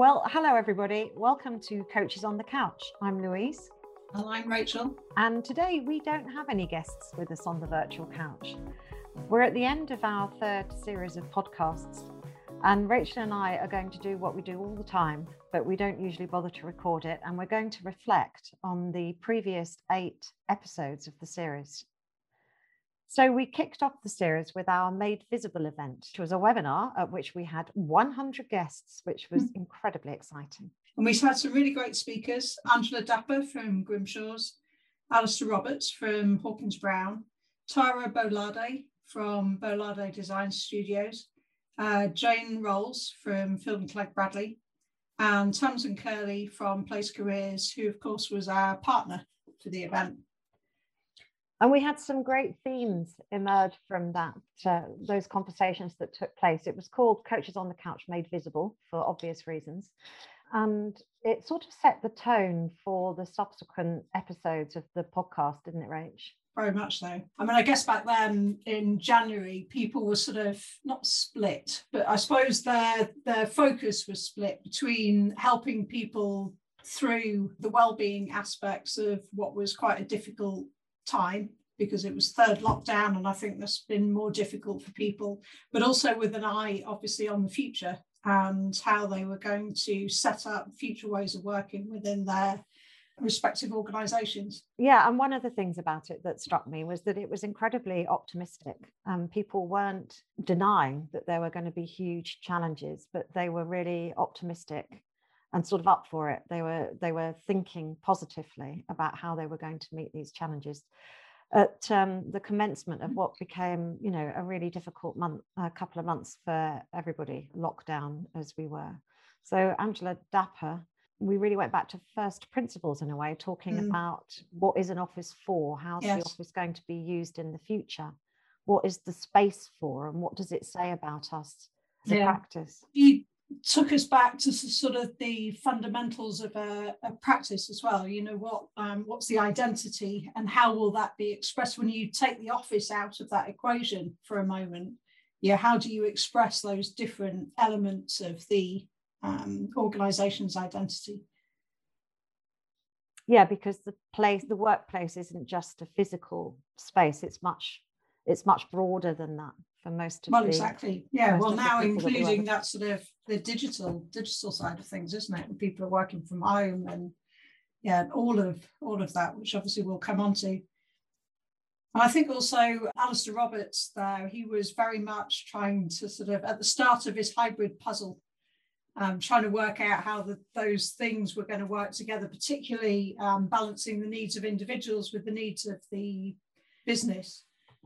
Well, hello, everybody. Welcome to Coaches on the Couch. I'm Louise. And I'm Rachel. And today we don't have any guests with us on the virtual couch. We're at the end of our third series of podcasts, and Rachel and I are going to do what we do all the time, but we don't usually bother to record it. And we're going to reflect on the previous eight episodes of the series. So we kicked off the series with our Made Visible event, which was a webinar at which we had 100 guests, which was mm. incredibly exciting. And we've had some really great speakers Angela Dapper from Grimshaws, Alistair Roberts from Hawkins Brown, Tara Bolade from Bolade Design Studios, uh, Jane Rolls from Feilden Clegg Bradley, and Tamsin Curley from Place Careers, who, of course, was our partner for the event. And we had some great themes emerge from that, uh, those conversations that took place. It was called Coaches on the Couch Made Visible for obvious reasons. And it sort of set the tone for the subsequent episodes of the podcast, didn't it, Rach? Very much so. I mean, I guess back then in January, people were sort of not split, but I suppose their their focus was split between helping people through the well-being aspects of what was quite a difficult time because it was third lockdown and I think that's been more difficult for people, but also with an eye obviously on the future and how they were going to set up future ways of working within their respective organizations. Yeah, and one of the things about it that struck me was that it was incredibly optimistic. Um, people weren't denying that there were going to be huge challenges, but they were really optimistic and sort of up for it. They were they were thinking positively about how they were going to meet these challenges. At um, the commencement of what became, you know, a really difficult month, a couple of months for everybody, lockdown as we were. So Angela Dapper, we really went back to first principles in a way, talking mm. about what is an office for, how's yes. the office going to be used in the future, what is the space for, and what does it say about us as yeah. a practice. You took us back to sort of the fundamentals of a, a practice as well. You know what um, what's the identity and how will that be expressed when you take the office out of that equation for a moment? Yeah, how do you express those different elements of the um, organization's identity? Yeah, because the place, the workplace, isn't just a physical space. It's much, it's much broader than that for most of well the, exactly. yeah well now including that, that sort of the digital digital side of things isn't it? And people are working from home and yeah all of all of that which obviously we'll come on to. And I think also Alistair Roberts though he was very much trying to sort of at the start of his hybrid puzzle um, trying to work out how the, those things were going to work together particularly um, balancing the needs of individuals with the needs of the business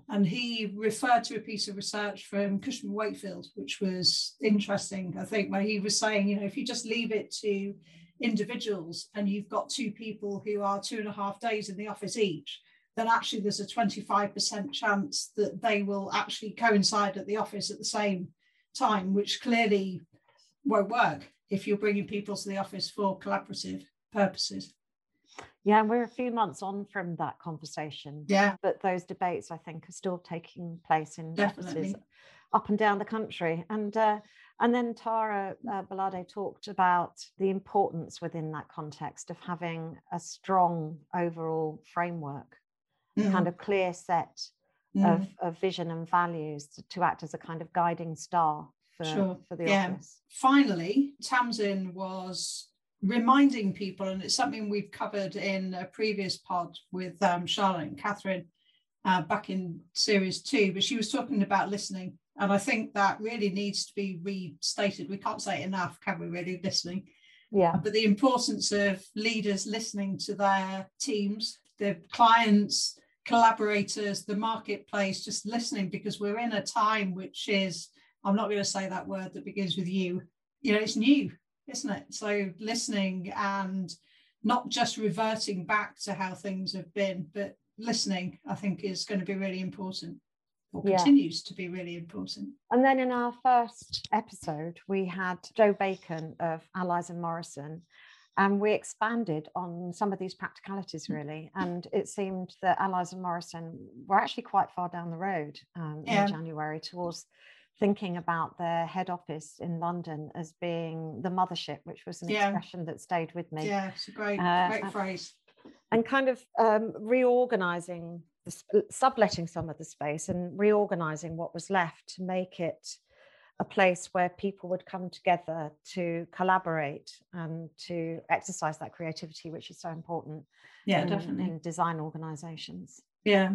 and he referred to a piece of research from Cushman Wakefield, which was interesting, I think, where he was saying, you know, if you just leave it to individuals and you've got two people who are two and a half days in the office each, then actually there's a 25% chance that they will actually coincide at the office at the same time, which clearly won't work if you're bringing people to the office for collaborative purposes. Yeah, and we're a few months on from that conversation. Yeah. But those debates, I think, are still taking place in Definitely. offices up and down the country. And uh, and then Tara uh, talked about the importance within that context of having a strong overall framework, mm. kind of clear set mm. of, of vision and values to, to act as a kind of guiding star for, sure. for the yeah. office. Finally, Tamsin was reminding people, and it's something we've covered in a previous pod with um, Charlotte and Catherine uh, back in series two, but she was talking about listening. And I think that really needs to be restated. We can't say enough, can we, really, listening? Yeah. But the importance of leaders listening to their teams, their clients, collaborators, the marketplace, just listening because we're in a time which is, I'm not going to say that word that begins with you, you know, it's new isn't it? So listening and not just reverting back to how things have been, but listening, I think, is going to be really important or yeah. continues to be really important. And then in our first episode, we had Joe Bacon of Allies and Morrison. And we expanded on some of these practicalities mm. really. And it seemed that Allies and Morrison were actually quite far down the road um, yeah. in January towards thinking about their head office in London as being the mothership, which was an yeah. expression that stayed with me. Yeah, it's a great, uh, great phrase. And kind of um, reorganizing, the, subletting some of the space and reorganizing what was left to make it a place where people would come together to collaborate and to exercise that creativity, which is so important. Yeah, in, definitely. In design organizations. Yeah.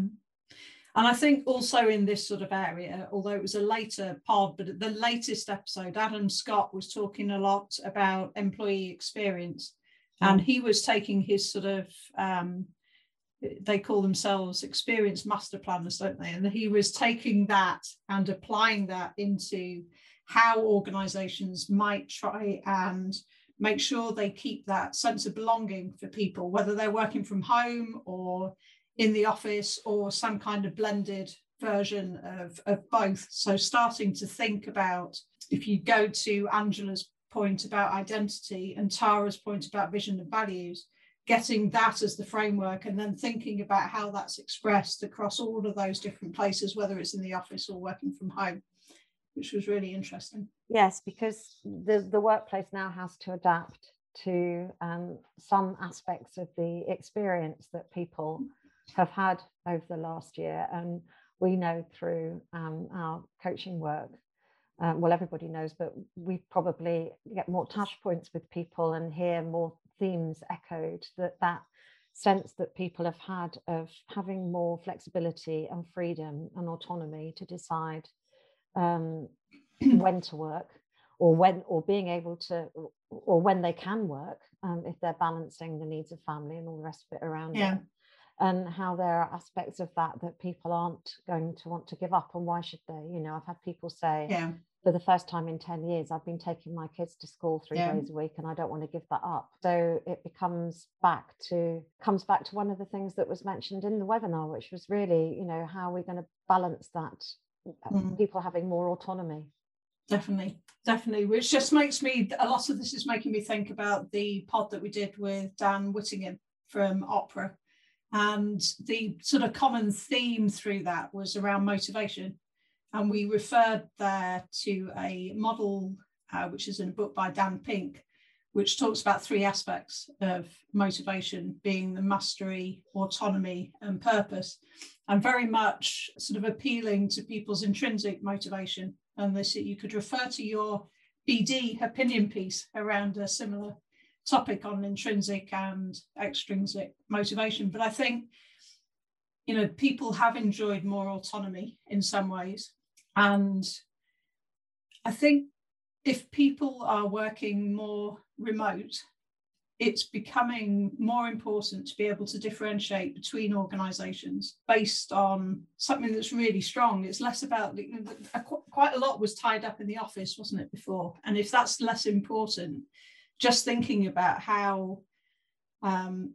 And I think also in this sort of area, although it was a later pod, but the latest episode, Adam Scott was talking a lot about employee experience. Mm. And he was taking his sort of um, they call themselves experienced master planners, don't they? And he was taking that and applying that into how organizations might try and make sure they keep that sense of belonging for people, whether they're working from home or in the office or some kind of blended version of, of both. So starting to think about if you go to Angela's point about identity and Tara's point about vision and values, getting that as the framework and then thinking about how that's expressed across all of those different places, whether it's in the office or working from home, which was really interesting. Yes, because the, the workplace now has to adapt to um, some aspects of the experience that people have had over the last year. And we know through um, our coaching work um, well, everybody knows, but we probably get more touch points with people and hear more themes echoed that that sense that people have had of having more flexibility and freedom and autonomy to decide um, when to work or when or being able to or when they can work um, if they're balancing the needs of family and all the rest of it around yeah. it and how there are aspects of that that people aren't going to want to give up and why should they? You know i've had people say yeah. For the first time in 10 years i've been taking my kids to school three yeah. days a week and i don't want to give that up. So it becomes back to comes back to one of the things that was mentioned in the webinar which was really you know how are we going to balance that mm. people having more autonomy? Definitely. Definitely which just makes me a lot of this is making me think about the pod that we did with dan whittingham from opera and the sort of common theme through that was around motivation and we referred there to a model, uh, which is in a book by Dan Pink, which talks about three aspects of motivation being the mastery, autonomy, and purpose, and very much sort of appealing to people's intrinsic motivation. And this you could refer to your BD opinion piece around a similar topic on intrinsic and extrinsic motivation. But I think, you know, people have enjoyed more autonomy in some ways. And I think if people are working more remote, it's becoming more important to be able to differentiate between organizations based on something that's really strong. It's less about quite a lot was tied up in the office, wasn't it, before? And if that's less important, just thinking about how um,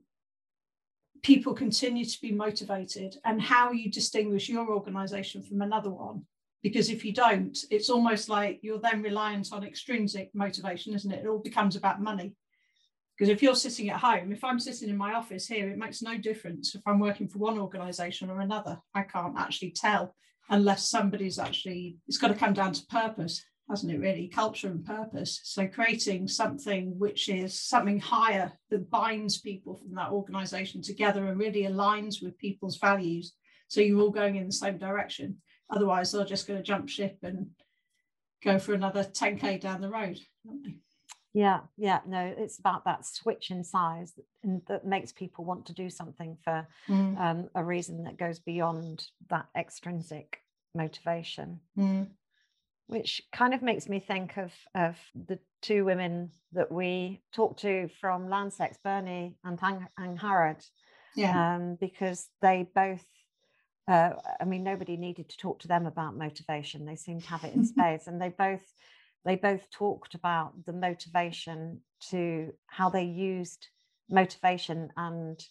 people continue to be motivated and how you distinguish your organization from another one. Because if you don't it's almost like you're then reliant on extrinsic motivation isn't it? It all becomes about money. Because if you're sitting at home if i'm sitting in my office here it makes no difference if i'm working for one organization or another. I can't actually tell unless somebody's actually it's got to come down to purpose hasn't it really culture and purpose so creating something which is something higher that binds people from that organization together and really aligns with people's values so you're all going in the same direction Otherwise, they're just going to jump ship and go for another 10k down the road, Yeah, yeah, no, it's about that switch in size that makes people want to do something for mm. um, a reason that goes beyond that extrinsic motivation. Mm. Which kind of makes me think of, of the two women that we talked to from Landsec, Bernie and Angharad, yeah. Um, because they both uh, I mean, nobody needed to talk to them about motivation. They seemed to have it in space, and they both they both talked about the motivation to how they used motivation and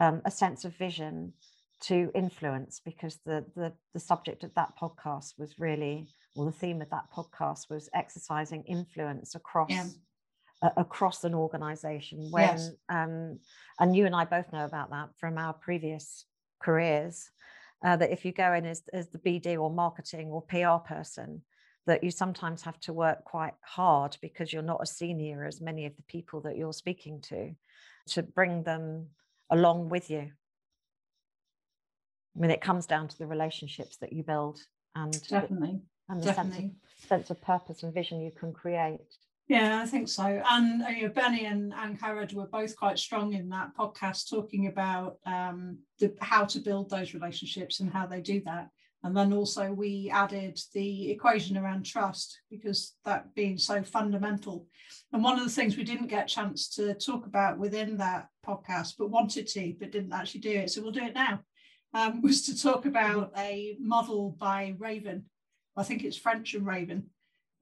um, a sense of vision to influence because the, the the subject of that podcast was really well the theme of that podcast was exercising influence across yeah. uh, across an organization when yes. um, and you and I both know about that from our previous careers uh, that if you go in as, as the BD or marketing or PR person, that you sometimes have to work quite hard because you're not as senior as many of the people that you're speaking to to bring them along with you. I mean, it comes down to the relationships that you build and definitely and the. Sense, of, sense of purpose and vision you can create. Yeah, I think so. And uh, you know, Benny and, and Karen were both quite strong in that podcast talking about um, the, how to build those relationships and how they do that. And then also we added the equation around trust because that being so fundamental. And one of the things we didn't get a chance to talk about within that podcast, but wanted to, but didn't actually do it. So we'll do it now, um, was to talk about a model by Raven. I think it's French and Raven,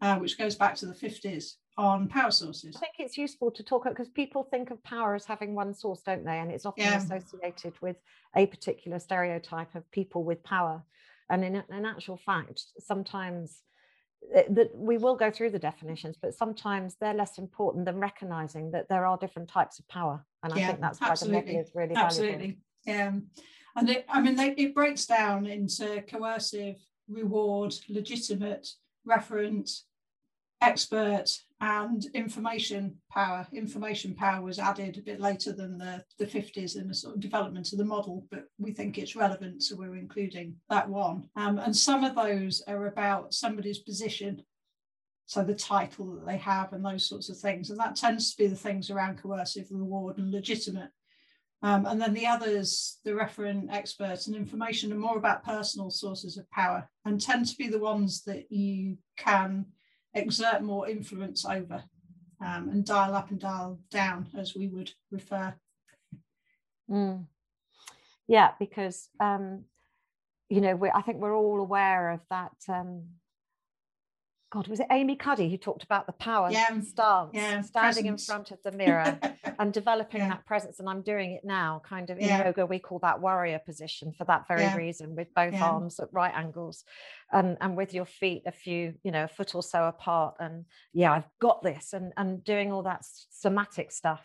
uh, which goes back to the 50s on power sources. I think it's useful to talk because people think of power as having one source, don't they? And it's often yeah. associated with a particular stereotype of people with power. And in, in actual fact, sometimes eh, that we will go through the definitions, but sometimes they're less important than recognizing that there are different types of power. And I yeah, think that's why absolutely. the model is really absolutely. valuable. Um, and it, I mean, they, it breaks down into coercive, reward, legitimate, referent, expert, and information power. Information power was added a bit later than the, the 50s in the sort of development of the model, but we think it's relevant, so we're including that one. Um, and some of those are about somebody's position, so the title that they have and those sorts of things. And that tends to be the things around coercive, reward, and legitimate. Um, and then the others, the referent, experts, and information are more about personal sources of power and tend to be the ones that you can exert more influence over um, and dial up and dial down, as we would refer. Mm. Yeah, because um, you know, I think we're all aware of that um, God, was it Amy Cuddy who talked about the power yeah. stance, yeah, standing presence. in front of the mirror and developing yeah. that presence? And I'm doing it now, kind of in yoga, we call that warrior position for that very reason, with both arms at right angles and, and with your feet a few, you know, a foot or so apart. And yeah, I've got this, and, and doing all that somatic stuff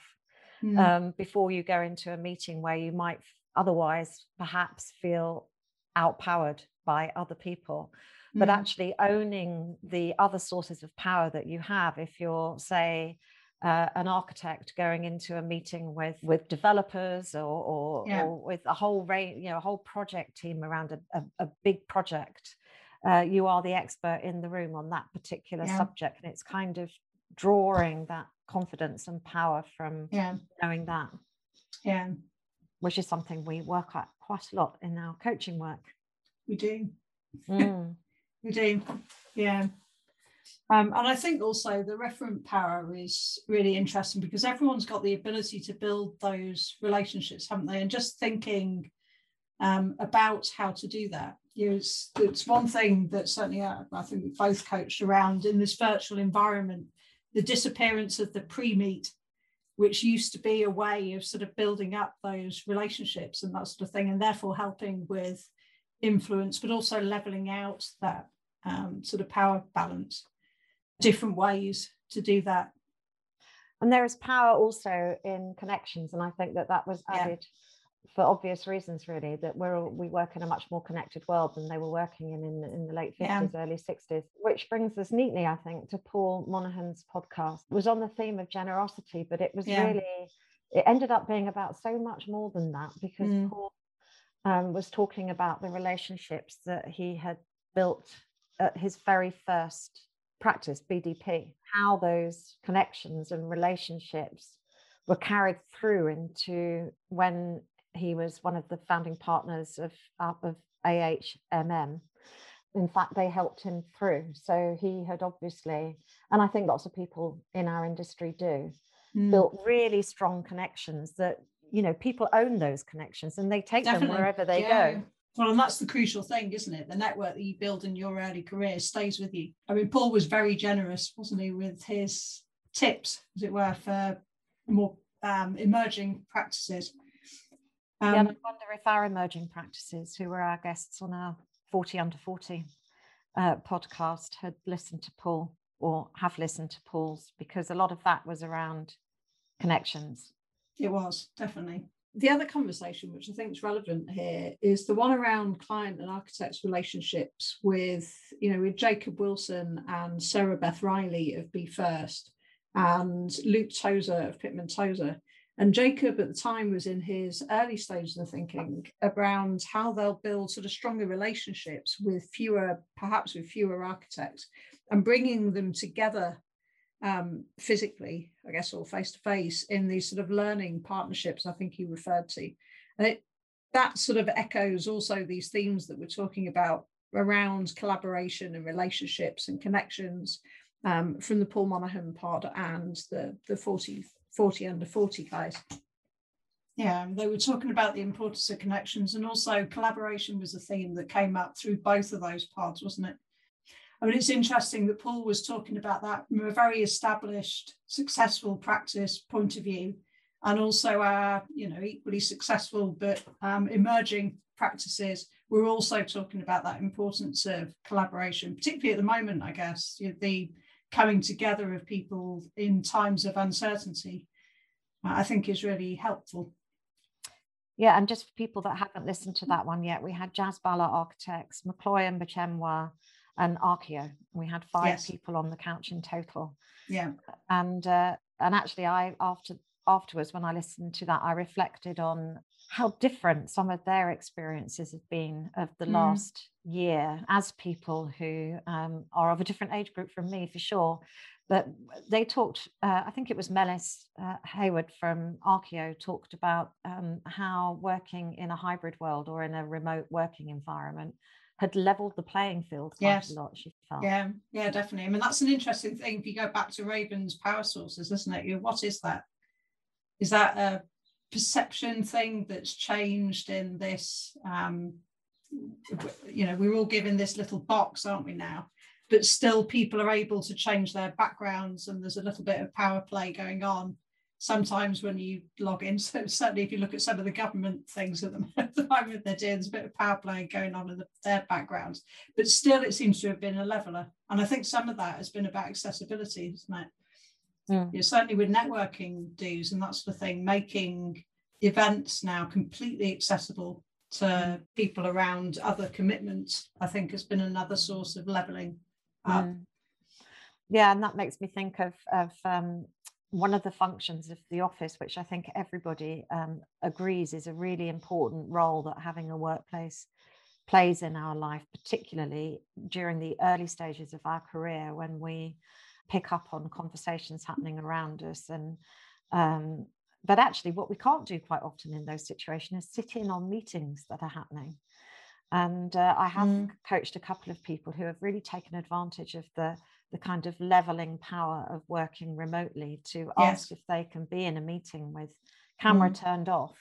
mm. um, before you go into a meeting where you might otherwise perhaps feel outpowered by other people but mm. actually owning the other sources of power that you have if you're say uh, an architect going into a meeting with with developers or or, yeah. or with a whole range you know a whole project team around a, a, a big project uh, you are the expert in the room on that particular yeah. subject and it's kind of drawing that confidence and power from yeah. knowing that yeah which is something we work at quite a lot in our coaching work we do mm. We do, yeah. Um, and I think also the referent power is really interesting because everyone's got the ability to build those relationships, haven't they? And just thinking um, about how to do that. You know, it's, it's one thing that certainly uh, I think we both coached around in this virtual environment, the disappearance of the pre-meet, which used to be a way of sort of building up those relationships and that sort of thing, and therefore helping with influence, but also leveling out that um, sort of power balance, different ways to do that. And there is power also in connections, and I think that that was added yeah. for obvious reasons, really. That we're we work in a much more connected world than they were working in in, in the late fifties, yeah. early sixties. Which brings us neatly, I think, to Paul Monaghan's podcast. It was on the theme of generosity, but it was yeah. really it ended up being about so much more than that because mm. Paul um, was talking about the relationships that he had built at his very first practice, BDP, how those connections and relationships were carried through into when he was one of the founding partners of, of AHMM. In fact, they helped him through. So he had obviously, and I think lots of people in our industry do, mm. built really strong connections that you know people own those connections and they take Definitely. them wherever they yeah. go well, and that's the crucial thing, isn't it? The network that you build in your early career stays with you. I mean, Paul was very generous, wasn't he, with his tips, as it were, for more um, emerging practices. Um, yeah, I wonder if our emerging practices, who were our guests on our 40 under 40 uh, podcast, had listened to Paul or have listened to Paul's, because a lot of that was around connections it was definitely. the other conversation, which I think is relevant here, is the one around client and architects' relationships with, you know, with Jacob Wilson and Sarah Beth Riley of Be First and Luke Tozer of Pitman Tozer. And Jacob at the time was in his early stages of thinking around how they'll build sort of stronger relationships with fewer, perhaps with fewer architects, and bringing them together um, physically, I guess, or face to face in these sort of learning partnerships. I think he referred to, and it, that sort of echoes also these themes that we're talking about around collaboration and relationships and connections um, from the Paul Monaghan pod and the the 40 40 under 40 guys. Yeah, they were talking about the importance of connections and also collaboration was a theme that came up through both of those pods, wasn't it? I mean, it's interesting that Paul was talking about that from a very established, successful practice point of view, and also our, you know, equally successful but um, emerging practices. We're also talking about that importance of collaboration, particularly at the moment, I guess, the coming together of people in times of uncertainty, uh, I think is really helpful. Yeah, and just for people that haven't listened to that one yet, we had Jas Bhalla Architects, McCloy and Muchemwa, and Archio. We had five yes. people on the couch in total. Yeah. And uh, and actually, I after afterwards when I listened to that, I reflected on how different some of their experiences have been of the mm. last year as people who um, are of a different age group from me for sure. But they talked, uh, I think it was Melis uh, Hayward from Archio talked about um, how working in a hybrid world or in a remote working environment had leveled the playing field quite yes. a lot, she felt. Yeah, yeah, definitely. I mean, that's an interesting thing if you go back to Raven's power sources, isn't it? You, what is that? Is that a perception thing that's changed in this um, you know we're all given this little box aren't we now but still people are able to change their backgrounds and there's a little bit of power play going on sometimes when you log in so certainly if you look at some of the government things at the, moment they're doing there's a bit of power play going on in the, their backgrounds but still it seems to have been a leveler and i think some of that has been about accessibility isn't it yeah. You know, certainly with networking dues and that sort of thing, making events now completely accessible to mm. people around other commitments, I think has been another source of leveling up. Mm. Yeah, and that makes me think of, of um, one of the functions of the office, which I think everybody um, agrees is a really important role that having a workplace plays in our life, particularly during the early stages of our career when we pick up on conversations happening around us and um, but actually what we can't do quite often in those situations is sit in on meetings that are happening and uh, i have mm. coached a couple of people who have really taken advantage of the the kind of leveling power of working remotely to yes. ask if they can be in a meeting with camera mm. turned off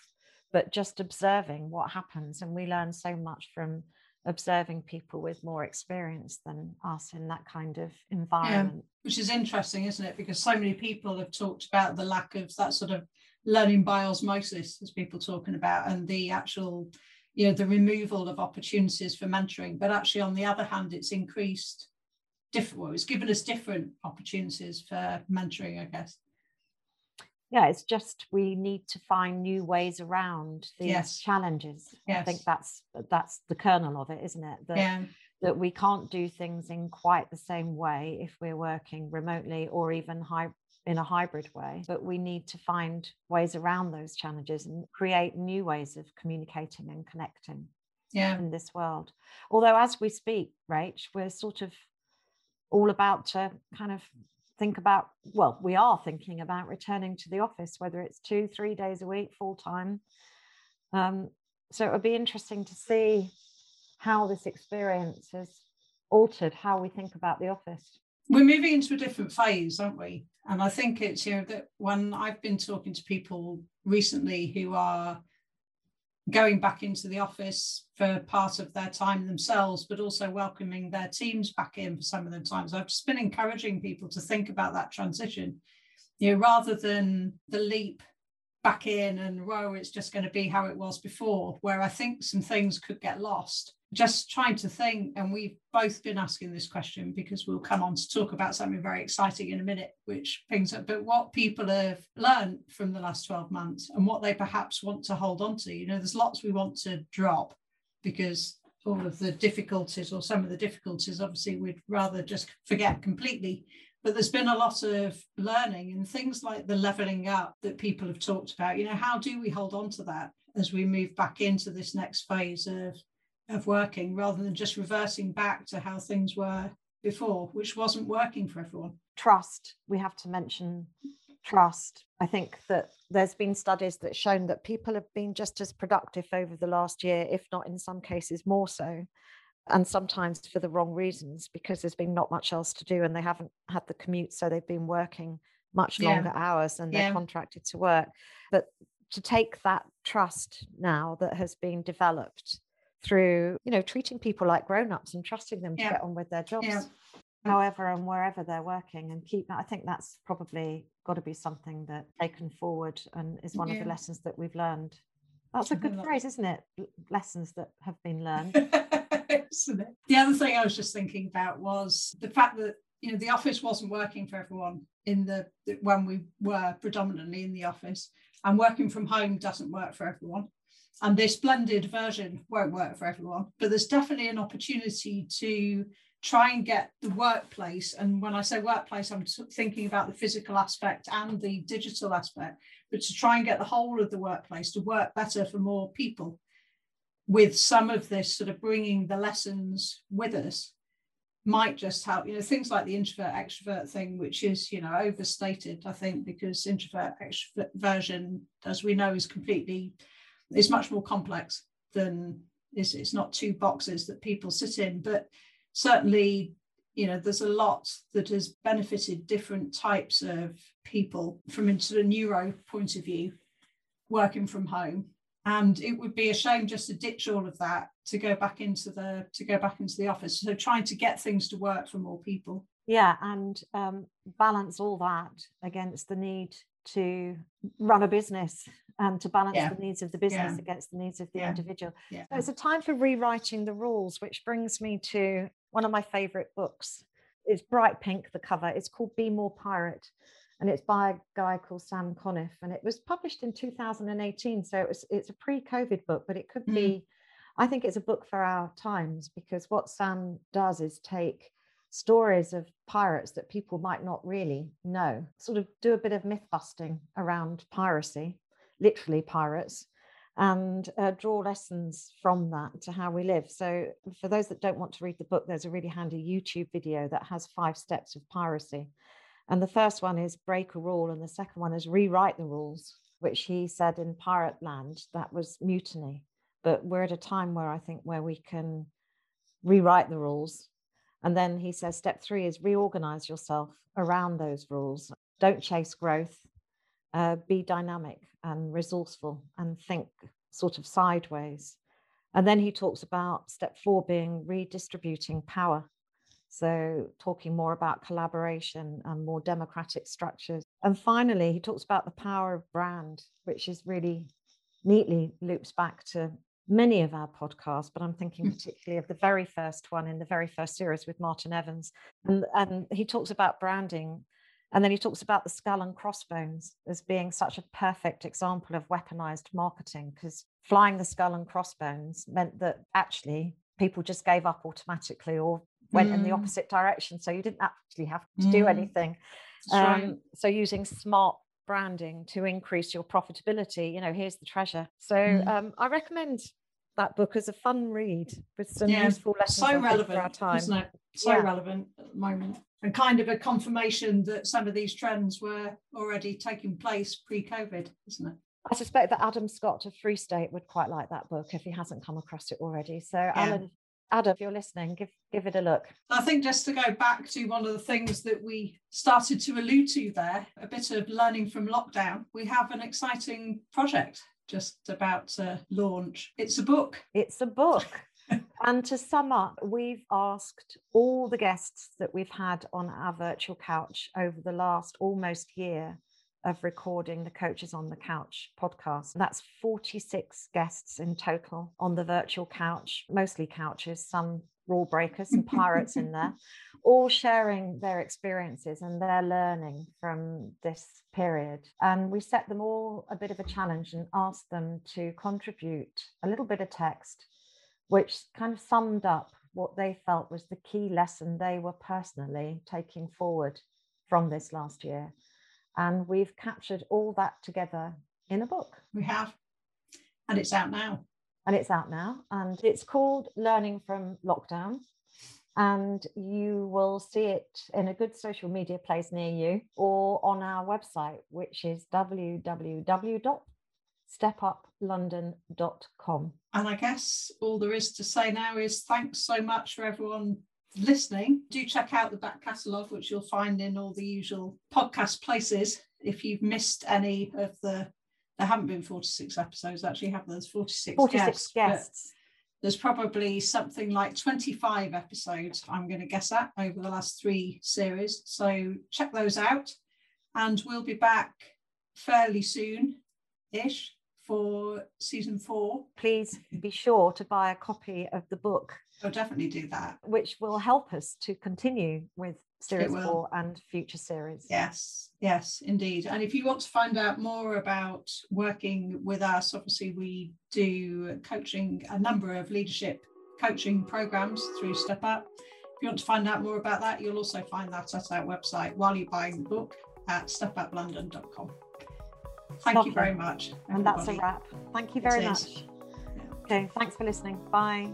but just observing what happens and we learn so much from observing people with more experience than us in that kind of environment. Yeah, which is interesting, isn't it? Because so many people have talked about the lack of that sort of learning by osmosis, as people talking about, and the actual, you know, the removal of opportunities for mentoring. But actually, on the other hand, it's increased different. Well, it's given us different opportunities for mentoring, I guess yeah it's just we need to find new ways around these yes. challenges yes. i think that's that's the kernel of it isn't it that, yeah. that we can't do things in quite the same way if we're working remotely or even hy- in a hybrid way but we need to find ways around those challenges and create new ways of communicating and connecting yeah. in this world although as we speak rach we're sort of all about to kind of think about well we are thinking about returning to the office whether it's two three days a week full time. Um, so it would be interesting to see how this experience has altered how we think about the office. We're moving into a different phase aren't we? And i think it's you know that when i've been talking to people recently who are going back into the office for part of their time themselves, but also welcoming their teams back in for some of the times. I've just been encouraging people to think about that transition, you know, rather than the leap back in and whoa, it's just going to be how it was before, where I think some things could get lost. Just trying to think, and we've both been asking this question because we'll come on to talk about something very exciting in a minute, which brings up, but what people have learned from the last 12 months and what they perhaps want to hold on to. You know, there's lots we want to drop because all of the difficulties or some of the difficulties, obviously, we'd rather just forget completely. But there's been a lot of learning and things like the leveling up that people have talked about. You know, how do we hold on to that as we move back into this next phase of of working rather than just reversing back to how things were before, which wasn't working for everyone. Trust, we have to mention trust. I think that there's been studies that shown that people have been just as productive over the last year, if not in some cases more so, and sometimes for the wrong reasons because there's been not much else to do and they haven't had the commute, so they've been working much longer yeah. hours than they're yeah. contracted to work. But to take that trust now that has been developed through you know treating people like grown-ups and trusting them to yeah. get on with their jobs yeah. however and wherever they're working and keep i think that's probably got to be something that taken forward and is one yeah. of the lessons that we've learned that's a good phrase isn't it lessons that have been learned the other thing i was just thinking about was the fact that you know the office wasn't working for everyone in the when we were predominantly in the office and working from home doesn't work for everyone and this blended version won't work for everyone but there's definitely an opportunity to try and get the workplace. And when i say workplace i'm thinking about the physical aspect and the digital aspect but to try and get the whole of the workplace to work better for more people with some of this sort of bringing the lessons with us might just help you know things like the introvert extrovert thing which is you know overstated i think because introvert extroversion as we know is completely is much more complex than it's, it's not two boxes that people sit in but certainly you know there's a lot that has benefited different types of people from a sort of neuro point of view working from home. And it would be a shame just to ditch all of that to go back into the to go back into the office. So trying to get things to work for more people. Yeah and um, balance all that against the need to run a business and to balance yeah. the needs of the business yeah. against the needs of the yeah. individual. So it's a time for rewriting the rules, which brings me to one of my favorite books. It's bright pink, the cover. It's called Be More Pirate. And it's by a guy called Sam Conniff. And it was published in 2018. So it was, it's a pre-COVID book, but it could mm. be, I think it's a book for our times because what Sam does is take stories of pirates that people might not really know, sort of do a bit of myth busting around piracy, literally pirates, and uh, draw lessons from that to how we live. So, for those that don't want to read the book, there's a really handy YouTube video that has five steps of piracy. And the first one is break a rule, and the second one is rewrite the rules, which he said in Pirate Land that was mutiny. But we're at a time where I think where we can rewrite the rules and then he says step three is reorganize yourself around those rules. Don't chase growth. Uh, be dynamic and resourceful and think sort of sideways. And then he talks about step four being redistributing power. So, talking more about collaboration and more democratic structures. And finally, he talks about the power of brand, which is really neatly loops back to many of our podcasts, but I'm thinking particularly of the very first one in the very first series with Martin Evans. And, and he talks about branding. And then he talks about the skull and crossbones as being such a perfect example of weaponized marketing, because flying the skull and crossbones meant that actually people just gave up automatically or went mm. in the mm. opposite direction. So you didn't actually have to mm. do anything. Um, right. So using smart branding to increase your profitability, you know, here's the treasure. So mm. um, I recommend that book as a fun read with some yeah, useful lessons so relevant for our time. So yeah. relevant at the moment. And kind of a confirmation that some of these trends were already taking place pre-COVID, isn't it? I suspect that Adam Scott of Free State would quite like that book if he hasn't come across it already. So yeah. Alan, Adam, if you're listening, give give it a look. I think just to go back to one of the things that we started to allude to there, a bit of learning from lockdown. We have an exciting project just about to launch. It's a book. It's a book. And to sum up, we've asked all the guests that we've had on our virtual couch over the last almost year of recording the Coaches on the Couch podcast. That's 46 guests in total on the virtual couch, mostly couches, some rule breakers, some pirates in there, all sharing their experiences and their learning from this period. And we set them all a bit of a challenge and asked them to contribute a little bit of text, which kind of summed up what they felt was the key lesson they were personally taking forward from this last year. And we've captured all that together in a book. We have. And it's out now. And it's out now. And it's called Learning from Lockdown. And you will see it in a good social media place near you or on our website, which is www.stepuplondon.com. And I guess all there is to say now is thanks so much for everyone listening, do check out the back catalogue, which you'll find in all the usual podcast places. If you've missed any of the, there haven't been 46 episodes, actually, have there's 46, 46 guests. guests. There's probably something like 25 episodes, I'm going to guess at, over the last three series. So check those out. And we'll be back fairly soon ish for season four. Please be sure to buy a copy of the book I'll definitely do that. Which will help us to continue with series four and future series. Yes, yes, indeed. And if you want to find out more about working with us, obviously we do coaching, a number of leadership coaching programs through Step Up. If you want to find out more about that, you'll also find that at our website while you're buying the book at stepuplondon.com. Thank Lovely. you very much. Everybody. And that's a wrap. Thank you very much. Yeah. Okay, thanks for listening. Bye.